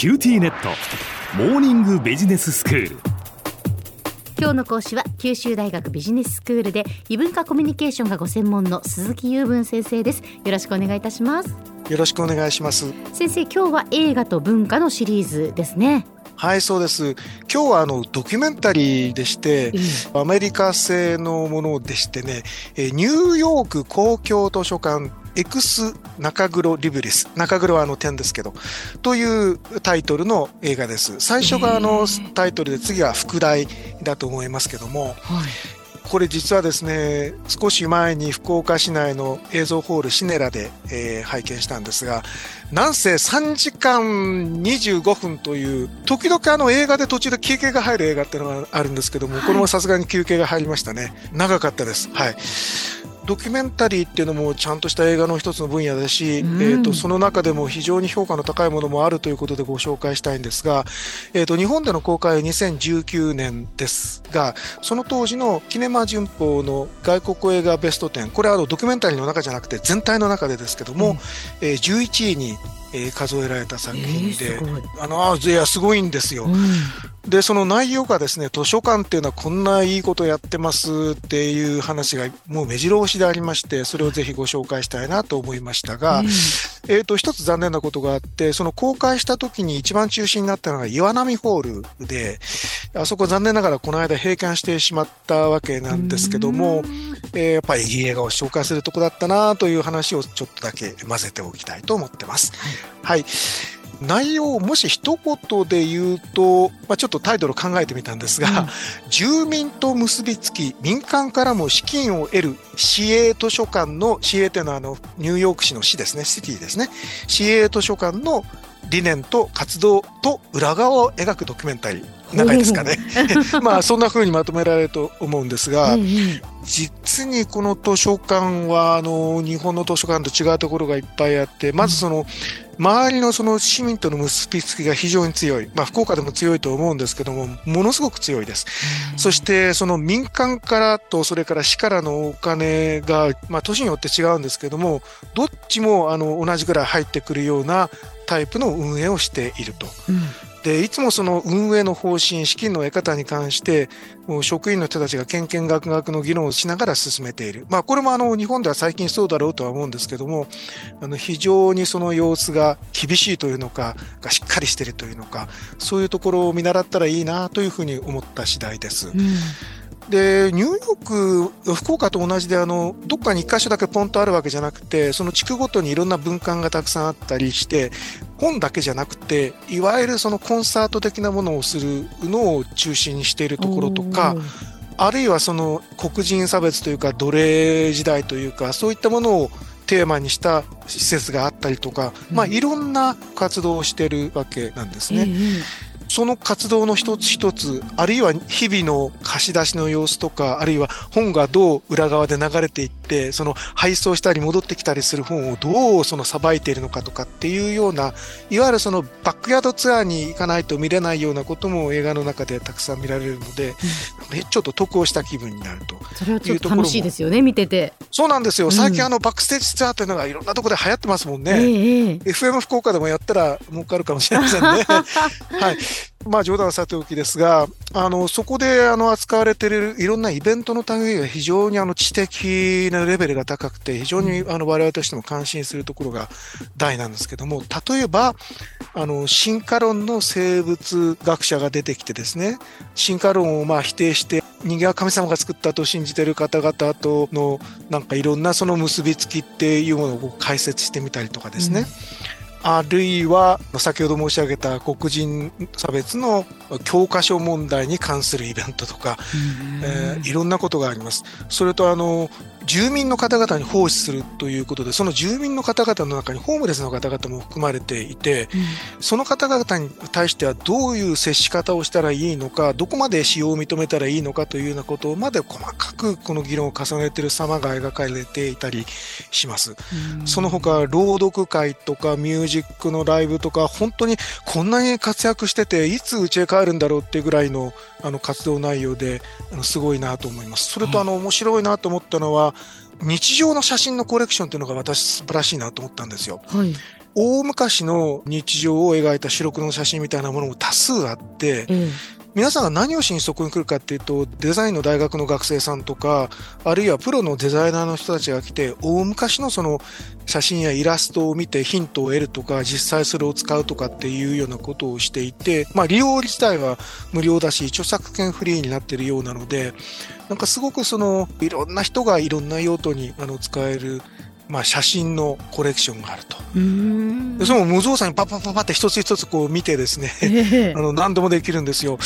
QTnet。モーニングビジネススクール。今日の講師は九州大学ビジネススクールで異文化コミュニケーションがご専門の鈴木右文先生です。よろしくお願いいたします。よろしくお願いします。先生今日は映画と文化のシリーズですね。はいそうです。今日はあのドキュメンタリーでして、アメリカ製のものでしてねニューヨーク公共図書館エクス中黒リブリス。中黒はあの点ですけど。というタイトルの映画です。最初があのタイトルで次は副題だと思いますけども、はい、これ実はですね少し前に福岡市内の映像ホールシネラで、えー、拝見したんですがなんせ3時間25分という時々あの映画で途中で休憩が入る映画っていうのがあるんですけども、はい、これもさすがに休憩が入りましたね。長かったです。はいドキュメンタリーっていうのもちゃんとした映画の一つの分野だし、うん、えーと、その中でも非常に評価の高いものもあるということでご紹介したいんですが、えーと、日本での公開は2019年ですがその当時のキネマ旬報の外国映画ベスト10これはあのドキュメンタリーの中じゃなくて全体の中でですけども、うん、えー、11位にえー、数えられた作品で、えー、あのいやすごいんですよ、うん、でその内容がですね図書館っていうのはこんないいことやってますっていう話がもう目白押しでありましてそれをぜひご紹介したいなと思いましたが、うん、えーと、一つ残念なことがあってその公開した時に一番中心になったのが岩波ホールであそこ残念ながらこの間閉館してしまったわけなんですけども、えー、やっぱりいい映画を紹介するとこだったなという話をちょっとだけ混ぜておきたいと思ってます。はい、内容をもし一言で言うと、まあ、ちょっとタイトル考えてみたんですが、うん、住民と結びつき民間からも資金を得る市営図書館の市営というのはあのニューヨーク市の市ですね。シティですね。市営図書館の理念と活動と裏側を描くドキュメンタリー。長いですかね。まあそんな風にまとめられると思うんですが、実にこの図書館はあの日本の図書館と違うところがいっぱいあってまずその、周りのその市民との結びつきが非常に強い、まあ、福岡でも強いと思うんですけどもものすごく強いです、そしてその民間からとそれから市からのお金が、まあ、都市によって違うんですけどもどっちもあの同じぐらい入ってくるようなタイプの運営をしていると。うんでいつもその運営の方針資金の得方に関してもう職員の人たちがけんけんがくがくの議論をしながら進めている、まあ、これもあの日本では最近そうだろうとは思うんですけどもあの非常にその様子が厳しいというのかがしっかりしているというのかそういうところを見習ったらいいなというふうに思った次第です。うんで、ニューヨーク、福岡と同じで、あの、どっかに一箇所だけポンとあるわけじゃなくて、その地区ごとにいろんな文館がたくさんあったりして、本だけじゃなくて、いわゆるそのコンサート的なものをするのを中心にしているところとか、あるいはその黒人差別というか奴隷時代というかそういったものをテーマにした施設があったりとか、まあいろんな活動をしているわけなんですね。その活動の一つ一つ、あるいは日々の貸し出しの様子とか、あるいは本がどう裏側で流れていって、その配送したり戻ってきたりする本をどうそのさばいているのかとかっていうような、いわゆるそのバックヤードツアーに行かないと見れないようなことも映画の中でたくさん見られるので、うん、ちょっと得をした気分になるとそれはちょっと楽しいですよね、見てて。そうなんですよ。最近あのバックステージツアーというのがいろんなところで流行ってますもんね。えー、FM 福岡でもやったら儲かるかもしれませんね。はい。まあ冗談はさておきですが、あの、そこであの扱われているいろんなイベントの類が非常にあの知的なレベルが高くて、非常にあの我々としても感心するところが大なんですけども、例えば、あの、進化論の生物学者が出てきてですね、進化論をまあ否定して、人間は神様が作ったと信じている方々とのなんかいろんなその結びつきっていうものを解説してみたりとかですね、うんあるいは先ほど申し上げた黒人差別の教科書問題に関するイベントとか、えー、いろんなことがあります。それとあの住民の方々に奉仕するということで、その住民の方々の中にホームレスの方々も含まれていて、うん、その方々に対してはどういう接し方をしたらいいのか、どこまで使用を認めたらいいのかというようなことまで細かくこの議論を重ねている様が描かれていたりします。うん、その他、朗読会とかミュージックのライブとか、本当にこんなに活躍してて、いつ家へ帰るんだろうっていうぐらいのあの活動内容で、あのすごいなと思います。それとあの面白いなと思ったのは、日常の写真のコレクションっていうのが私素晴らしいなと思ったんですよ。はい、大昔の日常を描いた白黒の写真みたいなものも多数あって、ええ皆さんが何をしにそこに来るかっていうと、デザインの大学の学生さんとか、あるいはプロのデザイナーの人たちが来て、大昔のその写真やイラストを見てヒントを得るとか、実際それを使うとかっていうようなことをしていて、まあ利用自体は無料だし、著作権フリーになってるようなので、なんかすごくその、いろんな人がいろんな用途にあの使える、まあ写真のコレクションがあると。でその無造作にパッパッパッパって一つ一つこう見てですね、ええあの何でもできるんですよ。こ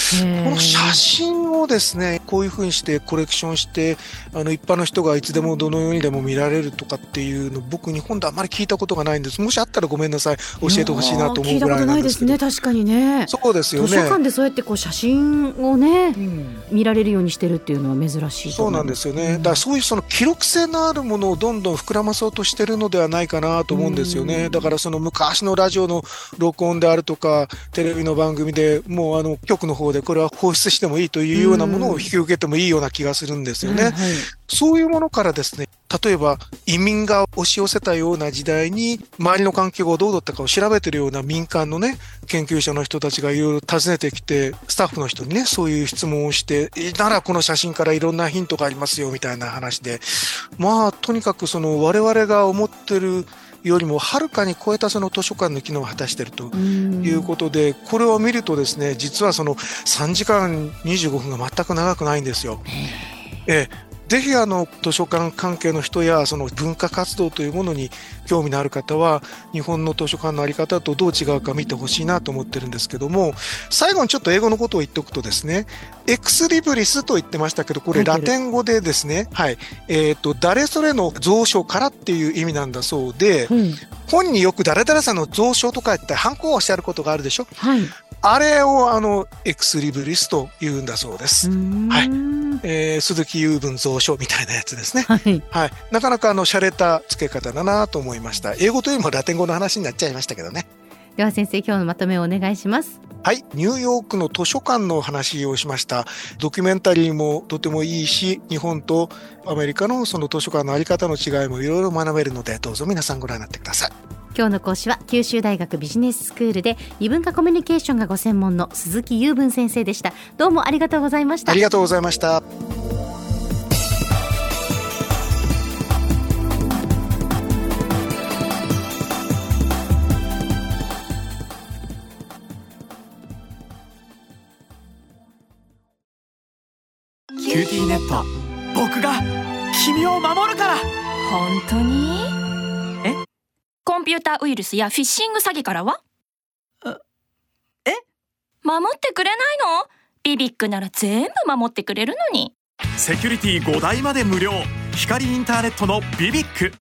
の写真をですね、こういうふうにしてコレクションして、あの一般の人がいつでもどのようにでも見られるとかっていうの、僕日本であんまり聞いたことがないんです。もしあったらごめんなさい。教えてほしいなと思うぐらいなんですけど。聞いたことないですね確かにねそうですよ図書館ね。でそうやってこう写真をねうん見られるようにしてるっていうのは珍しいとそう思なんですよね。うんだからそういうその記録性のあるものをどんどん膨らまそうとしてるのではないかなと思うんですよね。うんだからその昔のラジオの録音であるとか、テレビの番組でもうあの局の方でこれは放出してもいいというようなものを引き受けてもいいような気がするんですよね。はいはいそういうものからですね、例えば移民が押し寄せたような時代に周りの環境がどうだったかを調べてるような民間のね、研究者の人たちがいろいろ訪ねてきて、スタッフの人にね、そういう質問をして、えならこの写真からいろんなヒントがありますよみたいな話で、まあとにかくその我々が思ってるよりもはるかに超えたその図書館の機能を果たしているとうん。いうことで、これを見るとですね、実はその3時間25分が全く長くないんですよ。ええぜひあの図書館関係の人やその文化活動というものに興味のある方は日本の図書館のあり方とどう違うか見てほしいなと思ってるんですけども最後にちょっと英語のことを言っておくとですねエクスリブリスと言ってましたけどこれラテン語でですねはいえっ、と誰それの蔵書からっていう意味なんだそうでうん。本によく誰々さんの蔵書とか言ってハンコをしてあることがあるでしょ？はいあれをあのエクスリブリスと言うんだそうです、はいいえー鈴木雄文蔵書みたいなやつですね はいはい。なかなかあの、洒落た付け方だなと思いました。英語というよりもラテン語の話になっちゃいましたけどね。では先生今日のまとめをお願いしますはい。ニューヨークの図書館の話をしました。ドキュメンタリーもとてもいいし、日本とアメリカのその図書館のあり方の違いもいろいろ学べるので、どうぞ皆さんご覧になってください。今日の講師は九州大学ビジネススクールで異文化コミュニケーションがご専門の鈴木雄文先生でした。どうもありがとうございました。ありがとうございました。QTnet。僕が君を守るから。本当に？え？コンピューターウイルスやフィッシング詐欺からは？え？守ってくれないの？ BBIQなら全部守ってくれるのに。セキュリティ5台まで無料。光インターネットの BBIQ